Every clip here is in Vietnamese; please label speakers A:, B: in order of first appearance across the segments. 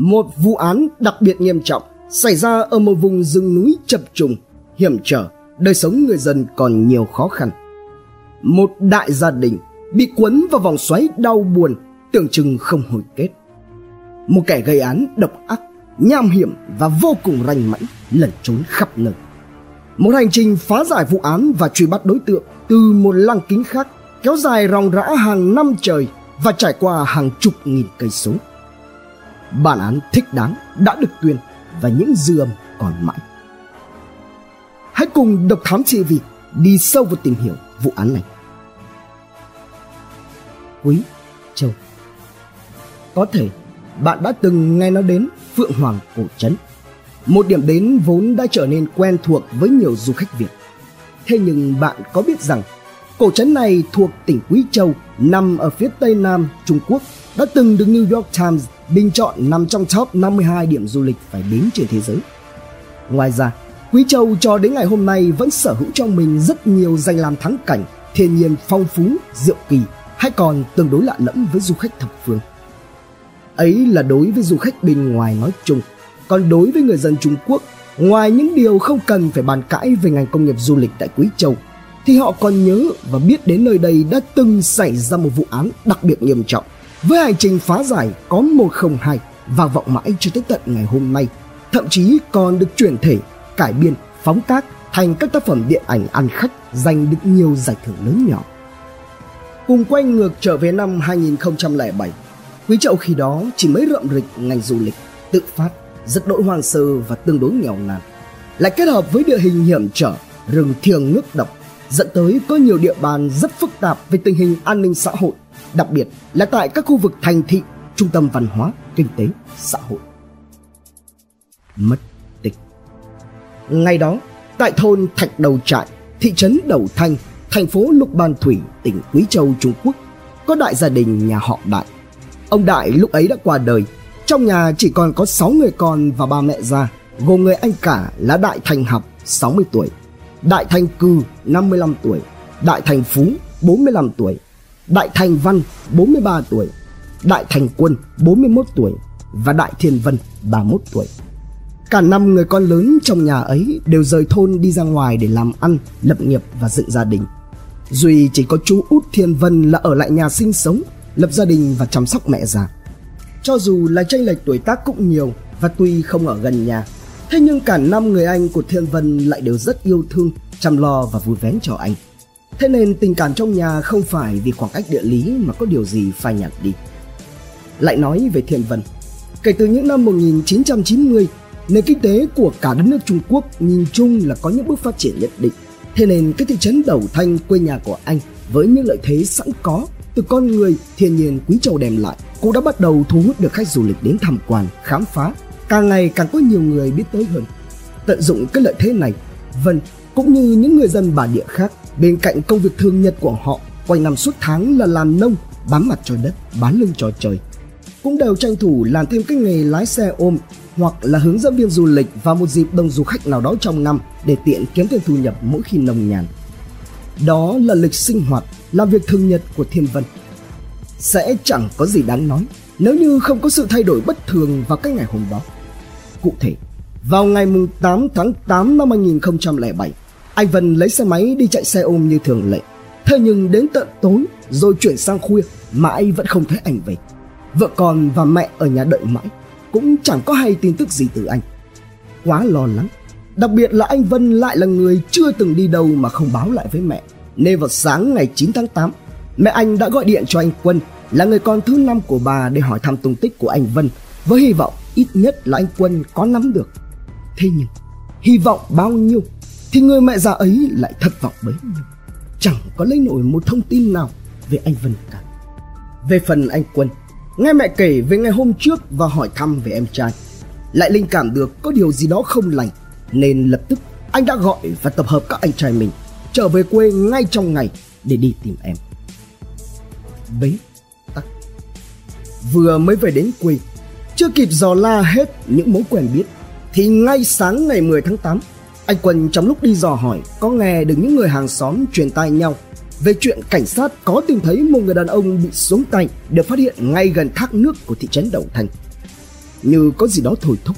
A: Một vụ án đặc biệt nghiêm trọng xảy ra ở một vùng rừng núi chập trùng, hiểm trở, đời sống người dân còn nhiều khó khăn. Một đại gia đình bị cuốn vào vòng xoáy đau buồn tưởng chừng không hồi kết. Một kẻ gây án độc ác, nham hiểm và vô cùng ranh mãnh lẩn trốn khắp nơi. Một hành trình phá giải vụ án và truy bắt đối tượng từ một lăng kính khác kéo dài ròng rã hàng năm trời và trải qua hàng chục nghìn cây số. Bản án thích đáng đã được tuyên và những dư âm còn mãi. Hãy cùng Độc Thám TV đi sâu vào tìm hiểu vụ án này. Quý Châu, Có thể bạn đã từng nghe nói đến Phượng Hoàng Cổ Trấn một điểm đến vốn đã trở nên quen thuộc với nhiều du khách Việt. Thế nhưng bạn có biết rằng cổ trấn này thuộc tỉnh Quý Châu, nằm ở phía tây nam Trung Quốc, đã từng được New York Times bình chọn nằm trong top 52 điểm du lịch phải đến trên thế giới. Ngoài ra, Quý Châu cho đến ngày hôm nay vẫn sở hữu trong mình rất nhiều danh lam thắng cảnh, thiên nhiên phong phú, diệu kỳ, hay còn tương đối lạ lẫm với du khách thập phương. Ấy là đối với du khách bên ngoài nói chung còn đối với người dân Trung Quốc, ngoài những điều không cần phải bàn cãi về ngành công nghiệp du lịch tại Quý Châu, thì họ còn nhớ và biết đến nơi đây đã từng xảy ra một vụ án đặc biệt nghiêm trọng. Với hành trình phá giải có 102 và vọng mãi cho tới tận ngày hôm nay, thậm chí còn được chuyển thể, cải biên, phóng tác thành các tác phẩm điện ảnh ăn khách giành được nhiều giải thưởng lớn nhỏ. Cùng quay ngược trở về năm 2007, Quý Châu khi đó chỉ mới rậm rịch ngành du lịch, tự phát rất đỗi hoang sơ và tương đối nghèo nàn lại kết hợp với địa hình hiểm trở rừng thiêng nước độc dẫn tới có nhiều địa bàn rất phức tạp về tình hình an ninh xã hội đặc biệt là tại các khu vực thành thị trung tâm văn hóa kinh tế xã hội. Mất tích. Ngày đó tại thôn thạch đầu trại thị trấn đầu thanh thành phố lục ban thủy tỉnh quý châu trung quốc có đại gia đình nhà họ đại. Ông đại lúc ấy đã qua đời. Trong nhà chỉ còn có 6 người con và ba mẹ già, gồm người anh cả là Đại Thành Học 60 tuổi, Đại Thành Cư 55 tuổi, Đại Thành Phú 45 tuổi, Đại Thành Văn 43 tuổi, Đại Thành Quân 41 tuổi và Đại Thiên Vân 31 tuổi. Cả năm người con lớn trong nhà ấy đều rời thôn đi ra ngoài để làm ăn, lập nghiệp và dựng gia đình. Duy chỉ có chú Út Thiên Vân là ở lại nhà sinh sống, lập gia đình và chăm sóc mẹ già. Cho dù là tranh lệch tuổi tác cũng nhiều và tuy không ở gần nhà, thế nhưng cả năm người anh của Thiên Vân lại đều rất yêu thương, chăm lo và vui vén cho anh. Thế nên tình cảm trong nhà không phải vì khoảng cách địa lý mà có điều gì phai nhạt đi. Lại nói về Thiên Vân, kể từ những năm 1990, nền kinh tế của cả đất nước Trung Quốc nhìn chung là có những bước phát triển nhất định. Thế nên cái thị trấn Đầu Thanh quê nhà của anh với những lợi thế sẵn có từ con người thiên nhiên quý châu đem lại cũng đã bắt đầu thu hút được khách du lịch đến tham quan, khám phá. Càng ngày càng có nhiều người biết tới hơn. Tận dụng cái lợi thế này, Vân cũng như những người dân bản địa khác bên cạnh công việc thường nhật của họ quanh năm suốt tháng là làm nông, bám mặt cho đất, bán lưng cho trời. Cũng đều tranh thủ làm thêm cái nghề lái xe ôm hoặc là hướng dẫn viên du lịch vào một dịp đông du khách nào đó trong năm để tiện kiếm thêm thu nhập mỗi khi nông nhàn. Đó là lịch sinh hoạt, làm việc thường nhật của Thiên Vân sẽ chẳng có gì đáng nói nếu như không có sự thay đổi bất thường vào cái ngày hôm đó. Cụ thể, vào ngày 8 tháng 8 năm 2007, anh Vân lấy xe máy đi chạy xe ôm như thường lệ. Thế nhưng đến tận tối rồi chuyển sang khuya mãi vẫn không thấy anh về. Vợ con và mẹ ở nhà đợi mãi, cũng chẳng có hay tin tức gì từ anh. Quá lo lắng, đặc biệt là anh Vân lại là người chưa từng đi đâu mà không báo lại với mẹ. Nên vào sáng ngày 9 tháng 8, mẹ anh đã gọi điện cho anh Quân là người con thứ năm của bà để hỏi thăm tung tích của anh Vân với hy vọng ít nhất là anh Quân có nắm được. Thế nhưng, hy vọng bao nhiêu thì người mẹ già ấy lại thất vọng bấy nhiêu. Chẳng có lấy nổi một thông tin nào về anh Vân cả. Về phần anh Quân, nghe mẹ kể về ngày hôm trước và hỏi thăm về em trai. Lại linh cảm được có điều gì đó không lành nên lập tức anh đã gọi và tập hợp các anh trai mình trở về quê ngay trong ngày để đi tìm em bế tắc vừa mới về đến quê chưa kịp dò la hết những mối quen biết thì ngay sáng ngày 10 tháng 8 anh Quân trong lúc đi dò hỏi có nghe được những người hàng xóm truyền tai nhau về chuyện cảnh sát có tìm thấy một người đàn ông bị xuống tay được phát hiện ngay gần thác nước của thị trấn Đầu Thành. như có gì đó thôi thúc.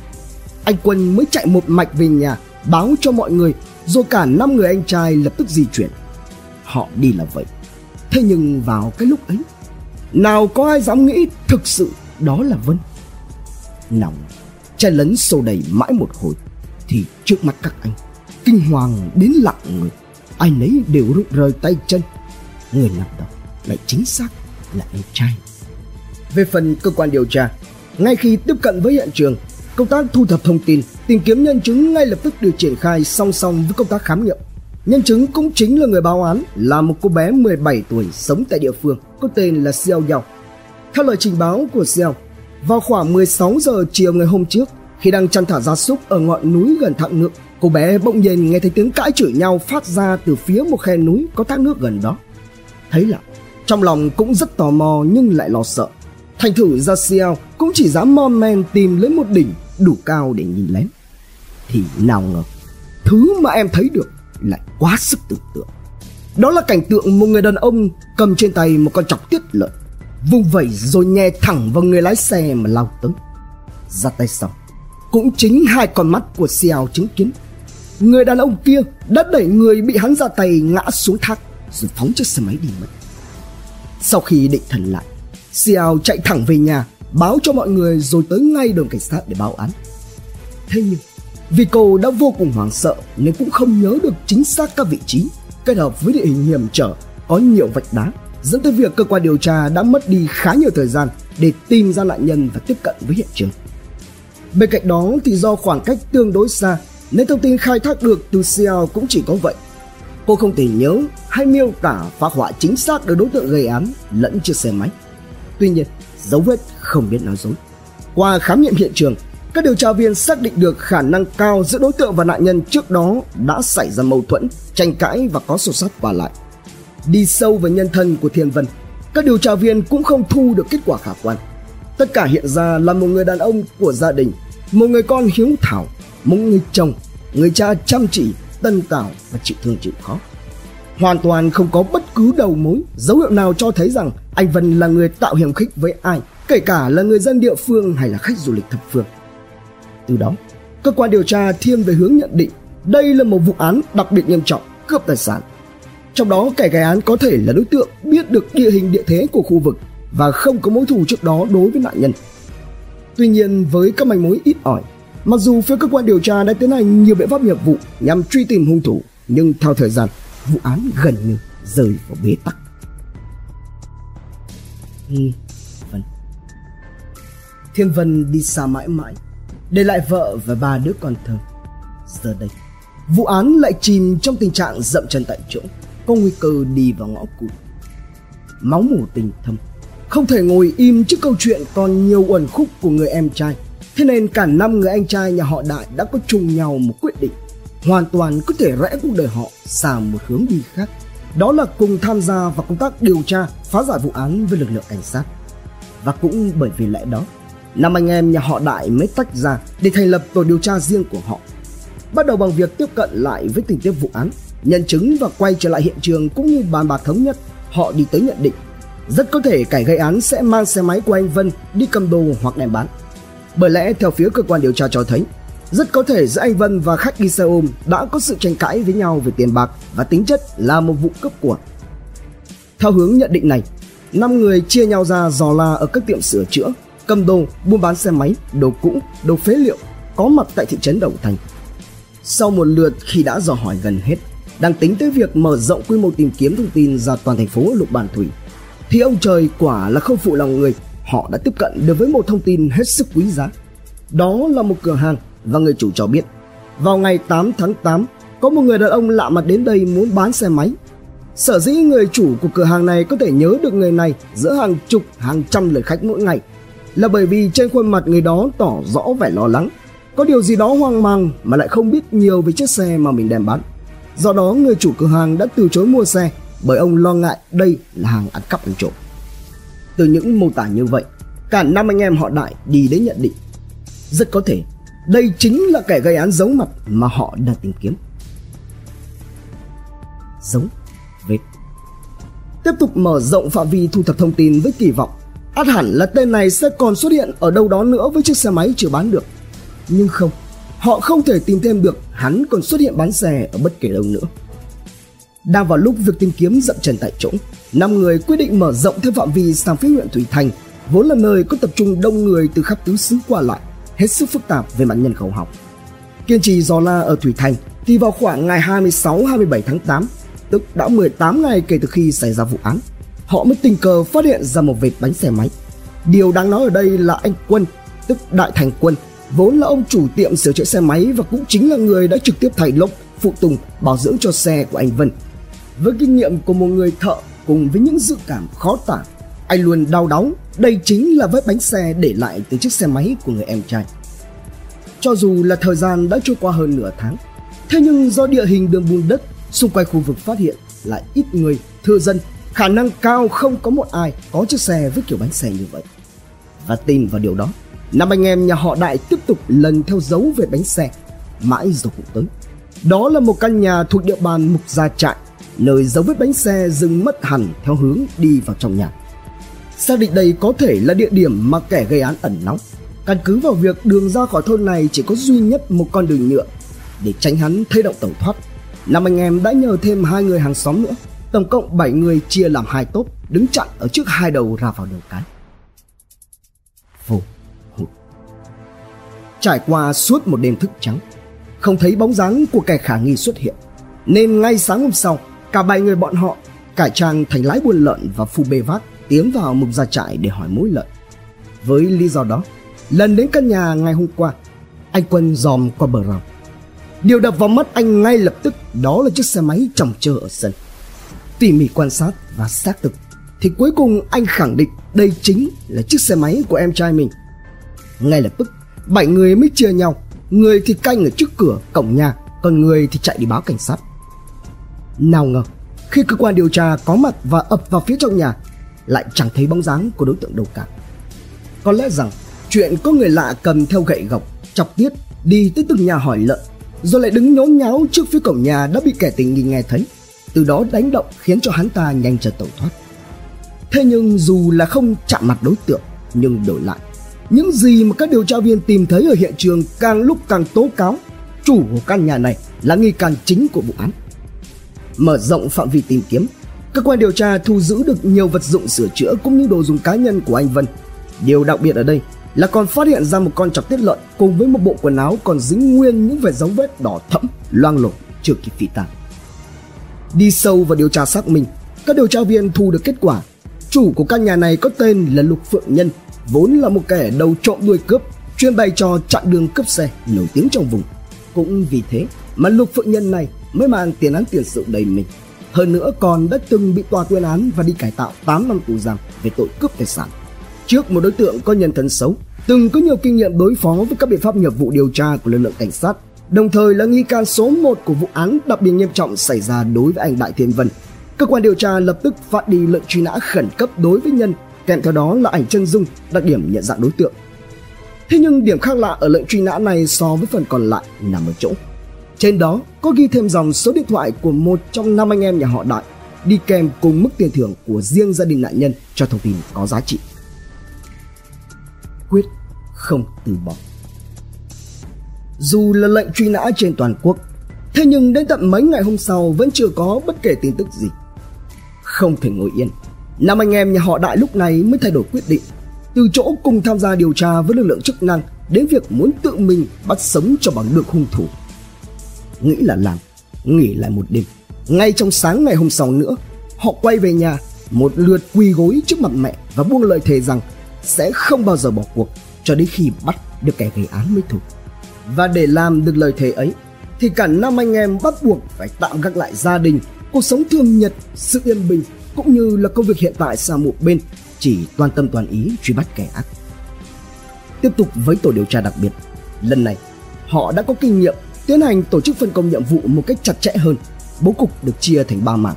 A: Anh Quân mới chạy một mạch về nhà báo cho mọi người rồi cả năm người anh trai lập tức di chuyển. Họ đi là vậy. Thế nhưng vào cái lúc ấy, nào có ai dám nghĩ thực sự đó là Vân? Nòng, chai lấn sâu đầy mãi một hồi thì trước mắt các anh, kinh hoàng đến lặng người, ai nấy đều rụng rời tay chân. Người nằm đó lại chính xác là em trai. Về phần cơ quan điều tra, ngay khi tiếp cận với hiện trường, công tác thu thập thông tin, tìm kiếm nhân chứng ngay lập tức được triển khai song song với công tác khám nghiệm. Nhân chứng cũng chính là người báo án là một cô bé 17 tuổi sống tại địa phương có tên là Xiao Yao. Theo lời trình báo của Xiao, vào khoảng 16 giờ chiều ngày hôm trước, khi đang chăn thả gia súc ở ngọn núi gần thạng nước, cô bé bỗng nhiên nghe thấy tiếng cãi chửi nhau phát ra từ phía một khe núi có thác nước gần đó. Thấy lạ, trong lòng cũng rất tò mò nhưng lại lo sợ. Thành thử ra Xiao cũng chỉ dám mom men tìm lấy một đỉnh đủ cao để nhìn lén. Thì nào ngờ, thứ mà em thấy được lại quá sức tưởng tượng. Đó là cảnh tượng một người đàn ông cầm trên tay một con chọc tiết lợn, vung vẩy rồi nhè thẳng vào người lái xe mà lao tới. Ra tay xong, cũng chính hai con mắt của Xiao chứng kiến. Người đàn ông kia đã đẩy người bị hắn ra tay ngã xuống thác rồi phóng chiếc xe máy đi mất. Sau khi định thần lại, Xiao chạy thẳng về nhà báo cho mọi người rồi tới ngay đồn cảnh sát để báo án. Thế nhưng vì cô đã vô cùng hoảng sợ nên cũng không nhớ được chính xác các vị trí kết hợp với địa hình hiểm trở có nhiều vạch đá dẫn tới việc cơ quan điều tra đã mất đi khá nhiều thời gian để tìm ra nạn nhân và tiếp cận với hiện trường. Bên cạnh đó thì do khoảng cách tương đối xa nên thông tin khai thác được từ Xiao cũng chỉ có vậy. Cô không thể nhớ hay miêu tả phá họa chính xác được đối tượng gây án lẫn chiếc xe máy. Tuy nhiên, dấu vết không biết nói dối. Qua khám nghiệm hiện trường, các điều tra viên xác định được khả năng cao giữa đối tượng và nạn nhân trước đó đã xảy ra mâu thuẫn, tranh cãi và có sổ sát qua lại. Đi sâu vào nhân thân của Thiên Vân, các điều tra viên cũng không thu được kết quả khả quan. Tất cả hiện ra là một người đàn ông của gia đình, một người con hiếu thảo, một người chồng, người cha chăm chỉ, tân tảo và chịu thương chịu khó. Hoàn toàn không có bất cứ đầu mối, dấu hiệu nào cho thấy rằng anh Vân là người tạo hiểm khích với ai, kể cả là người dân địa phương hay là khách du lịch thập phương. Từ đó, cơ quan điều tra thiên về hướng nhận định đây là một vụ án đặc biệt nghiêm trọng cướp tài sản. Trong đó kẻ gây án có thể là đối tượng biết được địa hình địa thế của khu vực và không có mối thù trước đó đối với nạn nhân. Tuy nhiên với các manh mối ít ỏi, mặc dù phía cơ quan điều tra đã tiến hành nhiều biện pháp nghiệp vụ nhằm truy tìm hung thủ, nhưng theo thời gian, vụ án gần như rơi vào bế tắc. Vân Thiên Vân đi xa mãi mãi để lại vợ và ba đứa con thơ. Giờ đây, vụ án lại chìm trong tình trạng dậm chân tại chỗ, có nguy cơ đi vào ngõ cụt. Máu mủ tình thâm, không thể ngồi im trước câu chuyện còn nhiều uẩn khúc của người em trai. Thế nên cả năm người anh trai nhà họ Đại đã có chung nhau một quyết định hoàn toàn có thể rẽ cuộc đời họ sang một hướng đi khác. Đó là cùng tham gia vào công tác điều tra, phá giải vụ án với lực lượng cảnh sát. Và cũng bởi vì lẽ đó, năm anh em nhà họ Đại mới tách ra để thành lập tổ điều tra riêng của họ. Bắt đầu bằng việc tiếp cận lại với tình tiết vụ án, nhân chứng và quay trở lại hiện trường cũng như bàn bạc thống nhất, họ đi tới nhận định. Rất có thể kẻ gây án sẽ mang xe máy của anh Vân đi cầm đồ hoặc đem bán. Bởi lẽ theo phía cơ quan điều tra cho thấy, rất có thể giữa anh Vân và khách đi xe ôm đã có sự tranh cãi với nhau về tiền bạc và tính chất là một vụ cướp của. Theo hướng nhận định này, năm người chia nhau ra dò la ở các tiệm sửa chữa, cầm đồ, buôn bán xe máy, đồ cũ, đồ phế liệu có mặt tại thị trấn Đồng Thành. Sau một lượt khi đã dò hỏi gần hết, đang tính tới việc mở rộng quy mô tìm kiếm thông tin ra toàn thành phố Lục Bản Thủy, thì ông trời quả là không phụ lòng người, họ đã tiếp cận được với một thông tin hết sức quý giá. Đó là một cửa hàng và người chủ cho biết vào ngày 8 tháng 8 có một người đàn ông lạ mặt đến đây muốn bán xe máy. Sở dĩ người chủ của cửa hàng này có thể nhớ được người này giữa hàng chục hàng trăm lượt khách mỗi ngày là bởi vì trên khuôn mặt người đó tỏ rõ vẻ lo lắng, có điều gì đó hoang mang mà lại không biết nhiều về chiếc xe mà mình đem bán. Do đó người chủ cửa hàng đã từ chối mua xe bởi ông lo ngại đây là hàng ăn cắp ăn trộm. Từ những mô tả như vậy, cả năm anh em họ Đại đi đến nhận định rất có thể đây chính là kẻ gây án giấu mặt mà họ đang tìm kiếm. giống vết Tiếp tục mở rộng phạm vi thu thập thông tin với kỳ vọng át hẳn là tên này sẽ còn xuất hiện ở đâu đó nữa với chiếc xe máy chưa bán được. Nhưng không, họ không thể tìm thêm được hắn còn xuất hiện bán xe ở bất kể đâu nữa. Đang vào lúc việc tìm kiếm dậm chân tại chỗ, năm người quyết định mở rộng thêm phạm vi sang phía huyện Thủy Thành, vốn là nơi có tập trung đông người từ khắp tứ xứ qua lại, hết sức phức tạp về mặt nhân khẩu học. Kiên trì dò la ở Thủy Thành thì vào khoảng ngày 26-27 tháng 8, tức đã 18 ngày kể từ khi xảy ra vụ án, họ mới tình cờ phát hiện ra một vệt bánh xe máy. Điều đáng nói ở đây là anh Quân, tức Đại Thành Quân, vốn là ông chủ tiệm sửa chữa xe máy và cũng chính là người đã trực tiếp thay lốp, phụ tùng, bảo dưỡng cho xe của anh Vân. Với kinh nghiệm của một người thợ cùng với những dự cảm khó tả, anh luôn đau đáu đây chính là vết bánh xe để lại từ chiếc xe máy của người em trai. Cho dù là thời gian đã trôi qua hơn nửa tháng, thế nhưng do địa hình đường bùn đất xung quanh khu vực phát hiện lại ít người, thưa dân, khả năng cao không có một ai có chiếc xe với kiểu bánh xe như vậy. Và tin vào điều đó, năm anh em nhà họ Đại tiếp tục lần theo dấu về bánh xe, mãi rồi cũng tới. Đó là một căn nhà thuộc địa bàn Mục Gia Trại, nơi dấu vết bánh xe dừng mất hẳn theo hướng đi vào trong nhà. Xác định đây có thể là địa điểm mà kẻ gây án ẩn nóng. Căn cứ vào việc đường ra khỏi thôn này chỉ có duy nhất một con đường nhựa để tránh hắn thay động tẩu thoát. Năm anh em đã nhờ thêm hai người hàng xóm nữa, tổng cộng 7 người chia làm hai tốp, đứng chặn ở trước hai đầu ra vào đường cái. Vô hụt. Trải qua suốt một đêm thức trắng, không thấy bóng dáng của kẻ khả nghi xuất hiện, nên ngay sáng hôm sau, cả bảy người bọn họ cải trang thành lái buôn lợn và phu bê vác tiến vào mục gia trại để hỏi mối lợn. Với lý do đó, lần đến căn nhà ngày hôm qua, anh Quân dòm qua bờ rào. Điều đập vào mắt anh ngay lập tức đó là chiếc xe máy trồng chờ ở sân. Tỉ mỉ quan sát và xác thực thì cuối cùng anh khẳng định đây chính là chiếc xe máy của em trai mình. Ngay lập tức, bảy người mới chia nhau, người thì canh ở trước cửa cổng nhà, còn người thì chạy đi báo cảnh sát. Nào ngờ, khi cơ quan điều tra có mặt và ập vào phía trong nhà lại chẳng thấy bóng dáng của đối tượng đâu cả. Có lẽ rằng chuyện có người lạ cầm theo gậy gộc, chọc tiết đi tới từng nhà hỏi lợn, rồi lại đứng nhốn nháo trước phía cổng nhà đã bị kẻ tình nghi nghe thấy, từ đó đánh động khiến cho hắn ta nhanh chân tẩu thoát. Thế nhưng dù là không chạm mặt đối tượng, nhưng đổi lại, những gì mà các điều tra viên tìm thấy ở hiện trường càng lúc càng tố cáo chủ của căn nhà này là nghi can chính của vụ án. Mở rộng phạm vi tìm kiếm, Cơ quan điều tra thu giữ được nhiều vật dụng sửa chữa cũng như đồ dùng cá nhân của anh Vân. Điều đặc biệt ở đây là còn phát hiện ra một con chọc tiết lợn cùng với một bộ quần áo còn dính nguyên những vệt dấu vết đỏ thẫm, loang lổ chưa kịp phi tang. Đi sâu vào điều tra xác minh, các điều tra viên thu được kết quả. Chủ của căn nhà này có tên là Lục Phượng Nhân, vốn là một kẻ đầu trộm đuôi cướp, chuyên bày trò chặn đường cướp xe nổi tiếng trong vùng. Cũng vì thế mà Lục Phượng Nhân này mới mang tiền án tiền sự đầy mình. Hơn nữa còn đã từng bị tòa tuyên án và đi cải tạo 8 năm tù giam về tội cướp tài sản. Trước một đối tượng có nhân thân xấu, từng có nhiều kinh nghiệm đối phó với các biện pháp nghiệp vụ điều tra của lực lượng cảnh sát, đồng thời là nghi can số 1 của vụ án đặc biệt nghiêm trọng xảy ra đối với anh Đại Thiên Vân. Cơ quan điều tra lập tức phát đi lệnh truy nã khẩn cấp đối với nhân, kèm theo đó là ảnh chân dung, đặc điểm nhận dạng đối tượng. Thế nhưng điểm khác lạ ở lệnh truy nã này so với phần còn lại nằm ở chỗ trên đó có ghi thêm dòng số điện thoại của một trong năm anh em nhà họ Đại đi kèm cùng mức tiền thưởng của riêng gia đình nạn nhân cho thông tin có giá trị. Quyết không từ bỏ. Dù là lệnh truy nã trên toàn quốc, thế nhưng đến tận mấy ngày hôm sau vẫn chưa có bất kể tin tức gì. Không thể ngồi yên, năm anh em nhà họ Đại lúc này mới thay đổi quyết định, từ chỗ cùng tham gia điều tra với lực lượng chức năng đến việc muốn tự mình bắt sống cho bằng được hung thủ nghĩ là làm, nghỉ lại một đêm. Ngay trong sáng ngày hôm sau nữa, họ quay về nhà, một lượt quỳ gối trước mặt mẹ và buông lời thề rằng sẽ không bao giờ bỏ cuộc cho đến khi bắt được kẻ gây án mới thôi. Và để làm được lời thề ấy, thì cả năm anh em bắt buộc phải tạm gác lại gia đình, cuộc sống thường nhật, sự yên bình cũng như là công việc hiện tại sang một bên, chỉ toàn tâm toàn ý truy bắt kẻ ác. Tiếp tục với tổ điều tra đặc biệt, lần này họ đã có kinh nghiệm tiến hành tổ chức phân công nhiệm vụ một cách chặt chẽ hơn. Bố cục được chia thành ba mảng.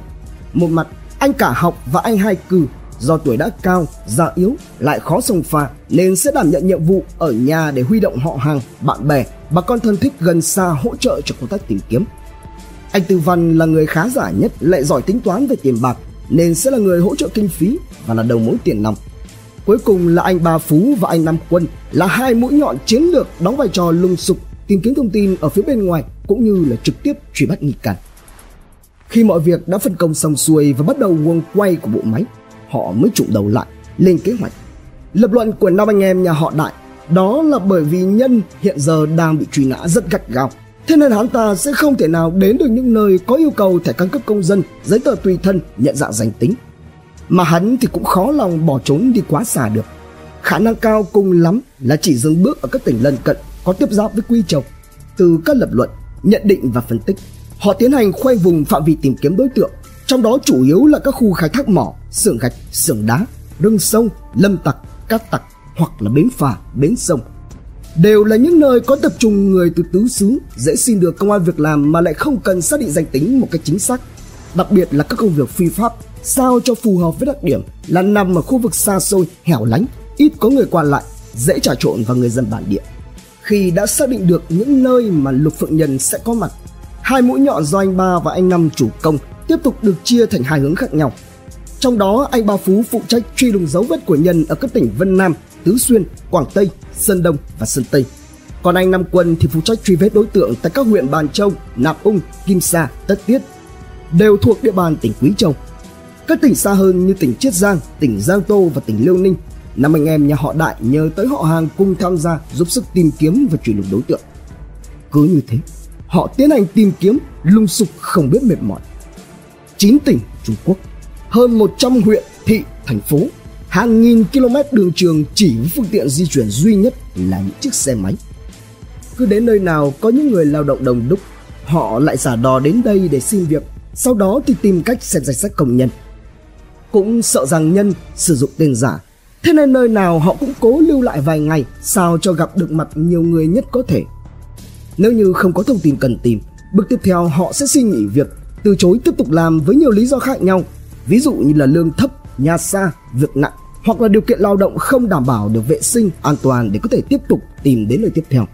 A: Một mặt, anh cả học và anh hai cư do tuổi đã cao, già yếu, lại khó sông pha nên sẽ đảm nhận nhiệm vụ ở nhà để huy động họ hàng, bạn bè, bà con thân thích gần xa hỗ trợ cho công tác tìm kiếm. Anh Tư Văn là người khá giả nhất, lại giỏi tính toán về tiền bạc nên sẽ là người hỗ trợ kinh phí và là đầu mối tiền nòng. Cuối cùng là anh Ba Phú và anh Nam Quân là hai mũi nhọn chiến lược đóng vai trò lung sục tìm kiếm thông tin ở phía bên ngoài cũng như là trực tiếp truy bắt nghi can. Khi mọi việc đã phân công xong xuôi và bắt đầu guồng quay của bộ máy, họ mới trụng đầu lại lên kế hoạch. Lập luận của năm anh em nhà họ Đại đó là bởi vì nhân hiện giờ đang bị truy nã rất gắt gao. Thế nên hắn ta sẽ không thể nào đến được những nơi có yêu cầu thẻ căn cước công dân, giấy tờ tùy thân, nhận dạng danh tính. Mà hắn thì cũng khó lòng bỏ trốn đi quá xa được. Khả năng cao cùng lắm là chỉ dừng bước ở các tỉnh lân cận có tiếp giáp với Quy Châu. Từ các lập luận, nhận định và phân tích, họ tiến hành khoanh vùng phạm vi tìm kiếm đối tượng, trong đó chủ yếu là các khu khai thác mỏ, xưởng gạch, xưởng đá, rừng sông, lâm tặc, cát tặc hoặc là bến phà, bến sông. Đều là những nơi có tập trung người từ tứ xứ, dễ xin được công an việc làm mà lại không cần xác định danh tính một cách chính xác. Đặc biệt là các công việc phi pháp, sao cho phù hợp với đặc điểm là nằm ở khu vực xa xôi, hẻo lánh, ít có người qua lại, dễ trà trộn vào người dân bản địa. Khi đã xác định được những nơi mà Lục Phượng Nhân sẽ có mặt, hai mũi nhọn do anh ba và anh năm chủ công tiếp tục được chia thành hai hướng khác nhau. Trong đó, anh Ba Phú phụ trách truy lùng dấu vết của nhân ở các tỉnh Vân Nam, Tứ Xuyên, Quảng Tây, Sơn Đông và Sơn Tây. Còn anh Nam Quân thì phụ trách truy vết đối tượng tại các huyện Bàn Châu, Nạp Ung, Kim Sa, Tất Tiết, đều thuộc địa bàn tỉnh Quý Châu. Các tỉnh xa hơn như tỉnh Chiết Giang, tỉnh Giang Tô và tỉnh Liêu Ninh, năm anh em nhà họ Đại nhờ tới họ hàng cùng tham gia giúp sức tìm kiếm và truy lùng đối tượng. Cứ như thế, họ tiến hành tìm kiếm lung sục không biết mệt mỏi. 9 tỉnh Trung Quốc, hơn 100 huyện, thị, thành phố hàng nghìn km đường trường chỉ với phương tiện di chuyển duy nhất là những chiếc xe máy. Cứ đến nơi nào có những người lao động đồng đúc, họ lại giả đò đến đây để xin việc, sau đó thì tìm cách xem danh sách công nhân. Cũng sợ rằng nhân sử dụng tên giả, thế nên nơi nào họ cũng cố lưu lại vài ngày sao cho gặp được mặt nhiều người nhất có thể. Nếu như không có thông tin cần tìm, bước tiếp theo họ sẽ xin nghỉ việc, từ chối tiếp tục làm với nhiều lý do khác nhau, ví dụ như là lương thấp, nhà xa, việc nặng hoặc là điều kiện lao động không đảm bảo được vệ sinh an toàn để có thể tiếp tục tìm đến nơi tiếp theo.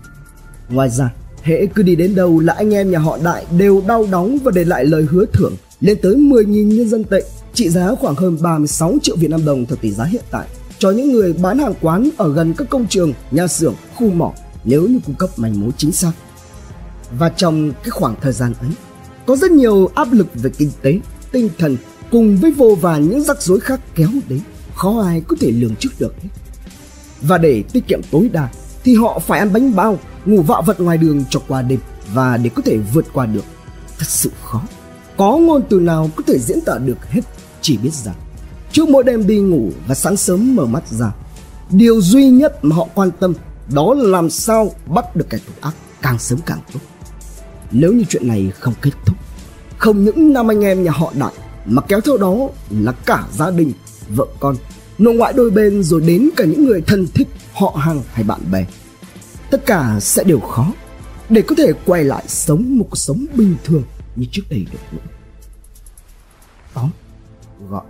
A: Ngoài ra, hễ cứ đi đến đâu là anh em nhà họ Đại đều đau đóng và để lại lời hứa thưởng lên tới 10.000 nhân dân tệ, trị giá khoảng hơn 36 triệu Việt Nam đồng theo tỷ giá hiện tại cho những người bán hàng quán ở gần các công trường, nhà xưởng, khu mỏ nếu như cung cấp manh mối chính xác. Và trong cái khoảng thời gian ấy, có rất nhiều áp lực về kinh tế, tinh thần cùng với vô vàn những rắc rối khác kéo đến khó ai có thể lường trước được hết. Và để tiết kiệm tối đa thì họ phải ăn bánh bao, ngủ vạ vật ngoài đường cho qua đêm và để có thể vượt qua được thật sự khó. Có ngôn từ nào có thể diễn tả được hết, chỉ biết rằng trước mỗi đêm đi ngủ và sáng sớm mở mắt ra, điều duy nhất mà họ quan tâm đó là làm sao bắt được kẻ thủ ác càng sớm càng tốt. Nếu như chuyện này không kết thúc, không những năm anh em nhà họ đại mà kéo theo đó là cả gia đình, vợ con nội ngoại đôi bên rồi đến cả những người thân thích, họ hàng hay bạn bè. Tất cả sẽ đều khó để có thể quay lại sống một cuộc sống bình thường như trước đây được nữa. Tóm, gọn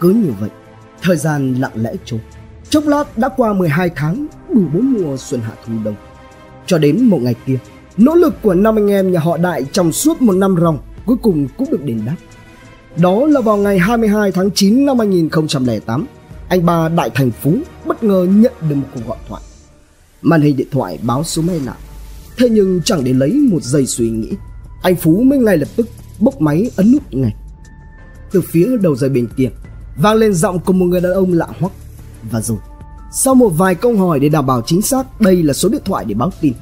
A: cứ như vậy, thời gian lặng lẽ trôi. Chốc lát đã qua 12 tháng, đủ bốn mùa xuân hạ thu đông. Cho đến một ngày kia, nỗ lực của năm anh em nhà họ Đại trong suốt một năm ròng cuối cùng cũng được đền đáp. Đó là vào ngày 22 tháng 9 năm 2008, anh ba Đại Thành Phú bất ngờ nhận được một cuộc gọi thoại. Màn hình điện thoại báo số máy lạ. Thế nhưng chẳng để lấy một giây suy nghĩ, anh Phú mới ngay lập tức bốc máy ấn nút ngay. Từ phía đầu dây bên kia, vang lên giọng của một người đàn ông lạ hoắc. Và rồi, sau một vài câu hỏi để đảm bảo chính xác đây là số điện thoại để báo tin,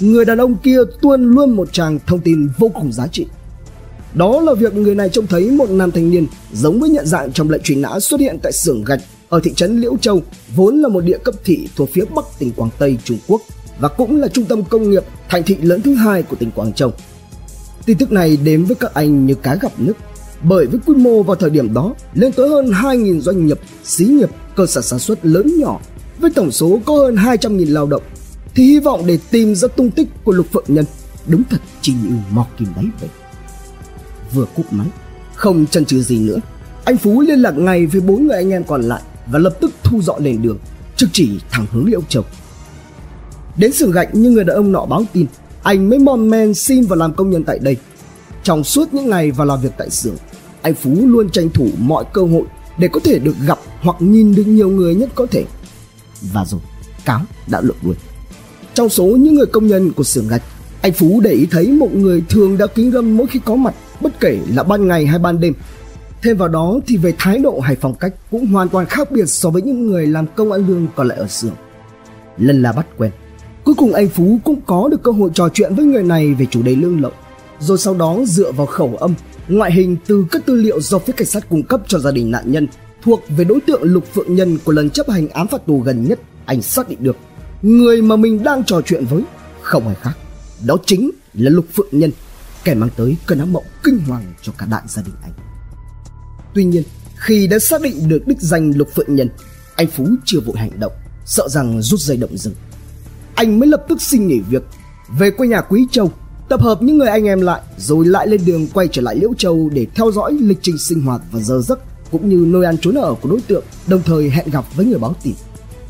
A: người đàn ông kia tuôn luôn một tràng thông tin vô cùng giá trị. Đó là việc người này trông thấy một nam thanh niên giống với nhận dạng trong lệnh truy nã xuất hiện tại xưởng gạch ở thị trấn Liễu Châu, vốn là một địa cấp thị thuộc phía bắc tỉnh Quảng Tây, Trung Quốc và cũng là trung tâm công nghiệp thành thị lớn thứ hai của tỉnh Quảng Châu. Tin tức này đến với các anh như cá gặp nước, bởi với quy mô vào thời điểm đó lên tới hơn 2.000 doanh nghiệp, xí nghiệp, cơ sở sản xuất lớn nhỏ với tổng số có hơn 200.000 lao động thì hy vọng để tìm ra tung tích của Lục Phượng Nhân đúng thật chỉ như mò kim đáy vậy vừa cúp máy. Không chần chừ gì nữa, anh Phú liên lạc ngay với bốn người anh em còn lại và lập tức thu dọn lên đường, trực chỉ thẳng hướng Liễu Châu. Đến xưởng gạch như người đàn ông nọ báo tin, anh mới mòn men xin vào làm công nhân tại đây. Trong suốt những ngày vào làm việc tại xưởng, anh Phú luôn tranh thủ mọi cơ hội để có thể được gặp hoặc nhìn được nhiều người nhất có thể. Và rồi, cáo đã lội đuôi. Trong số những người công nhân của xưởng gạch, anh Phú để ý thấy một người thường đã kính râm mỗi khi có mặt, bất kể là ban ngày hay ban đêm. Thêm vào đó thì về thái độ hay phong cách cũng hoàn toàn khác biệt so với những người làm công ăn lương còn lại ở xưởng. Lần là bắt quen, cuối cùng anh Phú cũng có được cơ hội trò chuyện với người này về chủ đề lương lậu. Rồi sau đó dựa vào khẩu âm, ngoại hình từ các tư liệu do phía cảnh sát cung cấp cho gia đình nạn nhân thuộc về đối tượng Lục Phượng Nhân của lần chấp hành án phạt tù gần nhất, anh xác định được. Người mà mình đang trò chuyện với không ai khác đó chính là lục phượng nhân kẻ mang tới cơn ác mộng kinh hoàng cho cả đại gia đình anh. Tuy nhiên khi đã xác định được đích danh lục phượng nhân anh phú chưa vội hành động sợ rằng rút dây động rừng. Anh mới lập tức xin nghỉ việc về quê nhà quý châu tập hợp những người anh em lại rồi lại lên đường quay trở lại liễu châu để theo dõi lịch trình sinh hoạt và giờ giấc cũng như nơi ăn trốn ở của đối tượng đồng thời hẹn gặp với người báo tin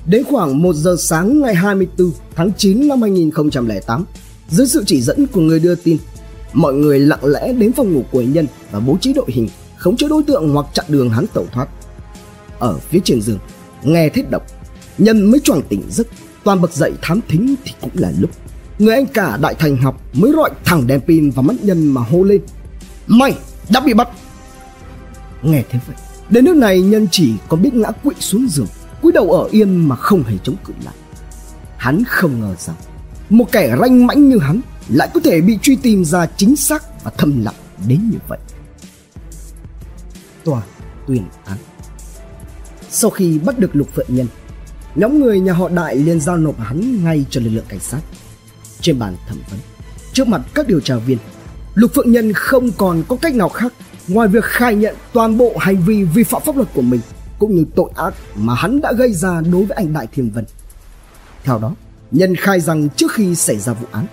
A: Đến khoảng 1 giờ sáng ngày 24 tháng 9 năm 2008, dưới sự chỉ dẫn của người đưa tin, mọi người lặng lẽ đến phòng ngủ của nhân và bố trí đội hình khống chế đối tượng hoặc chặn đường hắn tẩu thoát. Ở phía trên giường, nghe thiết độc, nhân mới choàng tỉnh giấc, toàn bật dậy thám thính thì cũng là lúc người anh cả đại thành học mới rọi thẳng đèn pin vào mắt nhân mà hô lên. Mày đã bị bắt. Nghe thế vậy, đến nước này nhân chỉ có biết ngã quỵ xuống giường, cúi đầu ở yên mà không hề chống cự lại. Hắn không ngờ rằng, một kẻ ranh mãnh như hắn lại có thể bị truy tìm ra chính xác và thâm lặng đến như vậy. Tòa tuyên án. Sau khi bắt được lục phượng nhân, nhóm người nhà họ đại liền giao nộp hắn ngay cho lực lượng cảnh sát trên bàn thẩm vấn trước mặt các điều tra viên lục phượng nhân không còn có cách nào khác ngoài việc khai nhận toàn bộ hành vi vi phạm pháp luật của mình cũng như tội ác mà hắn đã gây ra đối với anh Đại Thiên Vân. Theo đó, Nhân khai rằng trước khi xảy ra vụ án,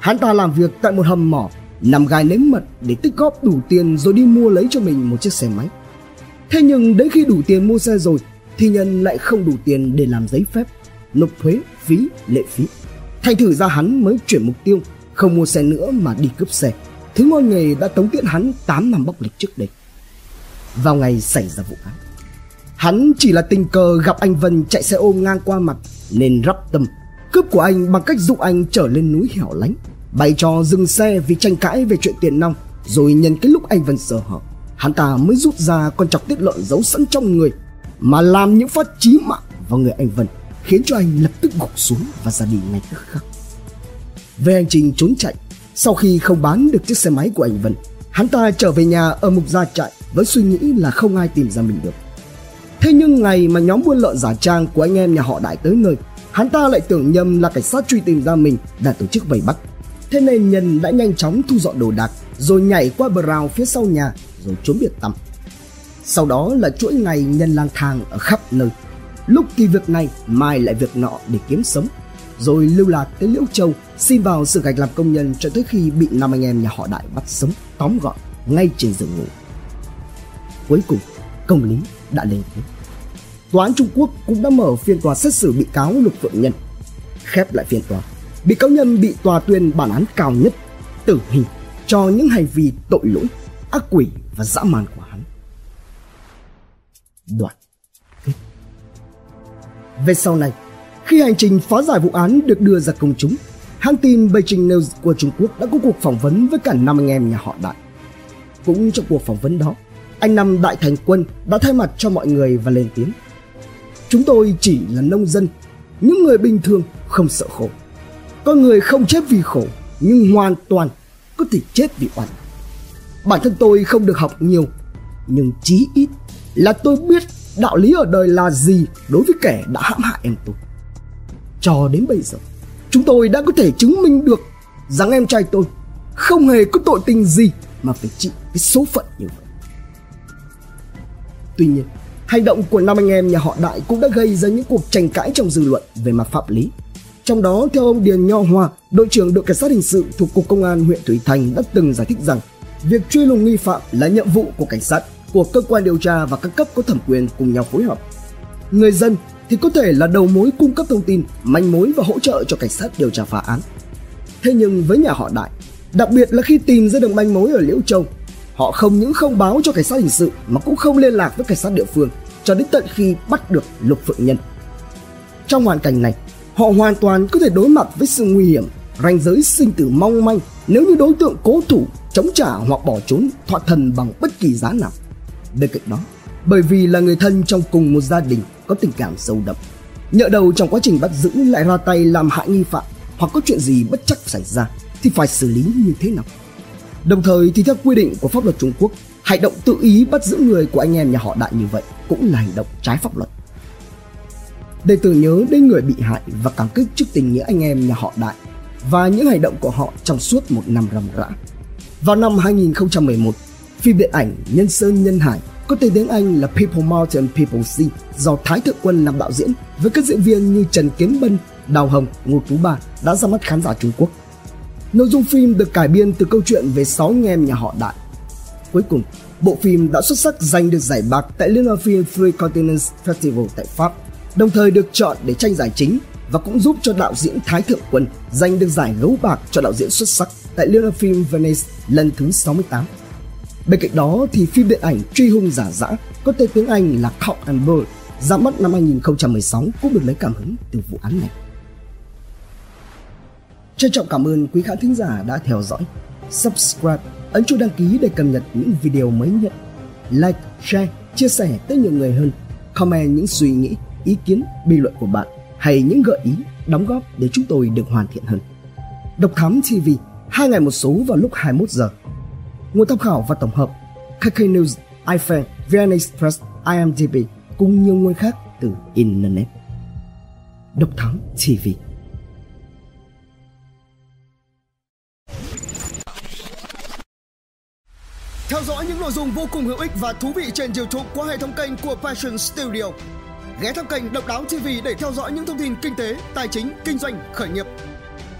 A: hắn ta làm việc tại một hầm mỏ nằm gai nếm mật để tích góp đủ tiền rồi đi mua lấy cho mình một chiếc xe máy. Thế nhưng đến khi đủ tiền mua xe rồi thì Nhân lại không đủ tiền để làm giấy phép, nộp thuế, phí, lệ phí. Thành thử ra hắn mới chuyển mục tiêu không mua xe nữa mà đi cướp xe. Thứ ngôi nghề đã tống tiễn hắn 8 năm bóc lịch trước đây. Vào ngày xảy ra vụ án, Hắn chỉ là tình cờ gặp anh Vân chạy xe ôm ngang qua mặt nên rắp tâm cướp của anh bằng cách dụ anh trở lên núi hẻo lánh bày cho dừng xe vì tranh cãi về chuyện tiền nong rồi nhân cái lúc anh Vân sợ hở hắn ta mới rút ra con chọc tiết lợn giấu sẵn trong người mà làm những phát chí mạng vào người anh Vân khiến cho anh lập tức gục xuống và ra đi ngay tức khắc về hành trình trốn chạy sau khi không bán được chiếc xe máy của anh Vân hắn ta trở về nhà ở mục gia trại với suy nghĩ là không ai tìm ra mình được Thế nhưng ngày mà nhóm buôn lợn giả trang của anh em nhà họ Đại tới nơi, hắn ta lại tưởng nhầm là cảnh sát truy tìm ra mình đã tổ chức vây bắt. Thế nên Nhân đã nhanh chóng thu dọn đồ đạc rồi nhảy qua bờ rào phía sau nhà rồi trốn biệt tăm. Sau đó là chuỗi ngày Nhân lang thang ở khắp nơi. Lúc thì việc này, mai lại việc nọ để kiếm sống. Rồi lưu lạc tới Liễu Châu xin vào sự gạch làm công nhân cho tới khi bị năm anh em nhà họ Đại bắt sống tóm gọn ngay trên giường ngủ. Cuối cùng, công lý đã lên tiếng. Tòa án Trung Quốc cũng đã mở phiên tòa xét xử bị cáo Lục Phượng Nhân. Khép lại phiên tòa, bị cáo Nhân bị tòa tuyên bản án cao nhất, tử hình cho những hành vi tội lỗi, ác quỷ và dã man của hắn. Đoạn về sau này, khi hành trình phá giải vụ án được đưa ra công chúng, hãng tin Beijing News của Trung Quốc đã có cuộc phỏng vấn với cả năm anh em nhà họ Đại. Cũng trong cuộc phỏng vấn đó, anh Năm Đại Thành Quân đã thay mặt cho mọi người và lên tiếng. Chúng tôi chỉ là nông dân, những người bình thường không sợ khổ. Con người không chết vì khổ, nhưng hoàn toàn có thể chết vì oan. Bản thân tôi không được học nhiều, nhưng chí ít là tôi biết đạo lý ở đời là gì đối với kẻ đã hãm hại em tôi. Cho đến bây giờ, chúng tôi đã có thể chứng minh được rằng em trai tôi không hề có tội tình gì mà phải chịu cái số phận như vậy. Tuy nhiên, hành động của năm anh em nhà họ Đại cũng đã gây ra những cuộc tranh cãi trong dư luận về mặt pháp lý. Trong đó, theo ông Điền Nho Hoa, đội trưởng đội cảnh sát hình sự thuộc Cục Công an huyện Thủy Thành đã từng giải thích rằng việc truy lùng nghi phạm là nhiệm vụ của cảnh sát, của cơ quan điều tra và các cấp có thẩm quyền cùng nhau phối hợp. Người dân thì có thể là đầu mối cung cấp thông tin, manh mối và hỗ trợ cho cảnh sát điều tra phá án. Thế nhưng với nhà họ Đại, đặc biệt là khi tìm ra được manh mối ở Liễu Châu, Họ không những không báo cho cảnh sát hình sự mà cũng không liên lạc với cảnh sát địa phương cho đến tận khi bắt được Lục Phượng Nhân. Trong hoàn cảnh này, họ hoàn toàn có thể đối mặt với sự nguy hiểm, ranh giới sinh tử mong manh nếu như đối tượng cố thủ, chống trả hoặc bỏ trốn thoát thân bằng bất kỳ giá nào. Bên cạnh đó, bởi vì là người thân trong cùng một gia đình có tình cảm sâu đậm, nhỡ đầu trong quá trình bắt giữ lại ra tay làm hại nghi phạm hoặc có chuyện gì bất chắc xảy ra thì phải xử lý như thế nào. Đồng thời thì theo quy định của pháp luật Trung Quốc, hành động tự ý bắt giữ người của anh em nhà họ Đại như vậy cũng là hành động trái pháp luật. Để tưởng nhớ đến người bị hại và cảm kích trước tình nghĩa anh em nhà họ Đại và những hành động của họ trong suốt một năm ròng rã. Vào năm 2011, phim điện ảnh Nhân Sơn Nhân Hải có tên tiếng Anh là People Mountain People Sea do Thái Thượng Quân làm đạo diễn với các diễn viên như Trần Kiến Bân, Đào Hồng, Ngô Tú Ba đã ra mắt khán giả Trung Quốc. Nội dung phim được cải biên từ câu chuyện về 6 anh em nhà họ Đại. Cuối cùng, bộ phim đã xuất sắc giành được giải bạc tại Liên hoan phim Three Continents Festival tại Pháp, đồng thời được chọn để tranh giải chính và cũng giúp cho đạo diễn Thái Thượng Quân giành được giải gấu bạc cho đạo diễn xuất sắc tại Liên hoan phim Venice lần thứ 68. Bên cạnh đó thì phim điện ảnh Truy hung giả dã có tên tiếng Anh là Cock and Bull ra mắt năm 2016 cũng được lấy cảm hứng từ vụ án này. Trân trọng cảm ơn quý khán thính giả đã theo dõi. Subscribe, ấn chuông đăng ký để cập nhật những video mới nhất. Like, share, chia sẻ tới nhiều người hơn. Comment những suy nghĩ, ý kiến, bình luận của bạn hay những gợi ý, đóng góp để chúng tôi được hoàn thiện hơn. Độc Thám TV, hai ngày một số vào lúc 21 giờ. Nguồn tham khảo và tổng hợp KK News, iFan, VN Express, IMDb cùng nhiều nguồn khác từ Internet. Độc Thắng TV Theo dõi những nội dung vô cùng hữu ích và thú vị trên YouTube qua hệ thống kênh của Passion Studio. Ghé thăm kênh Độc Đáo TV để theo dõi những thông tin kinh tế, tài chính, kinh doanh, khởi nghiệp.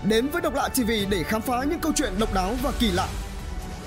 A: Đến với Độc Lạ TV để khám phá những câu chuyện độc đáo và kỳ lạ.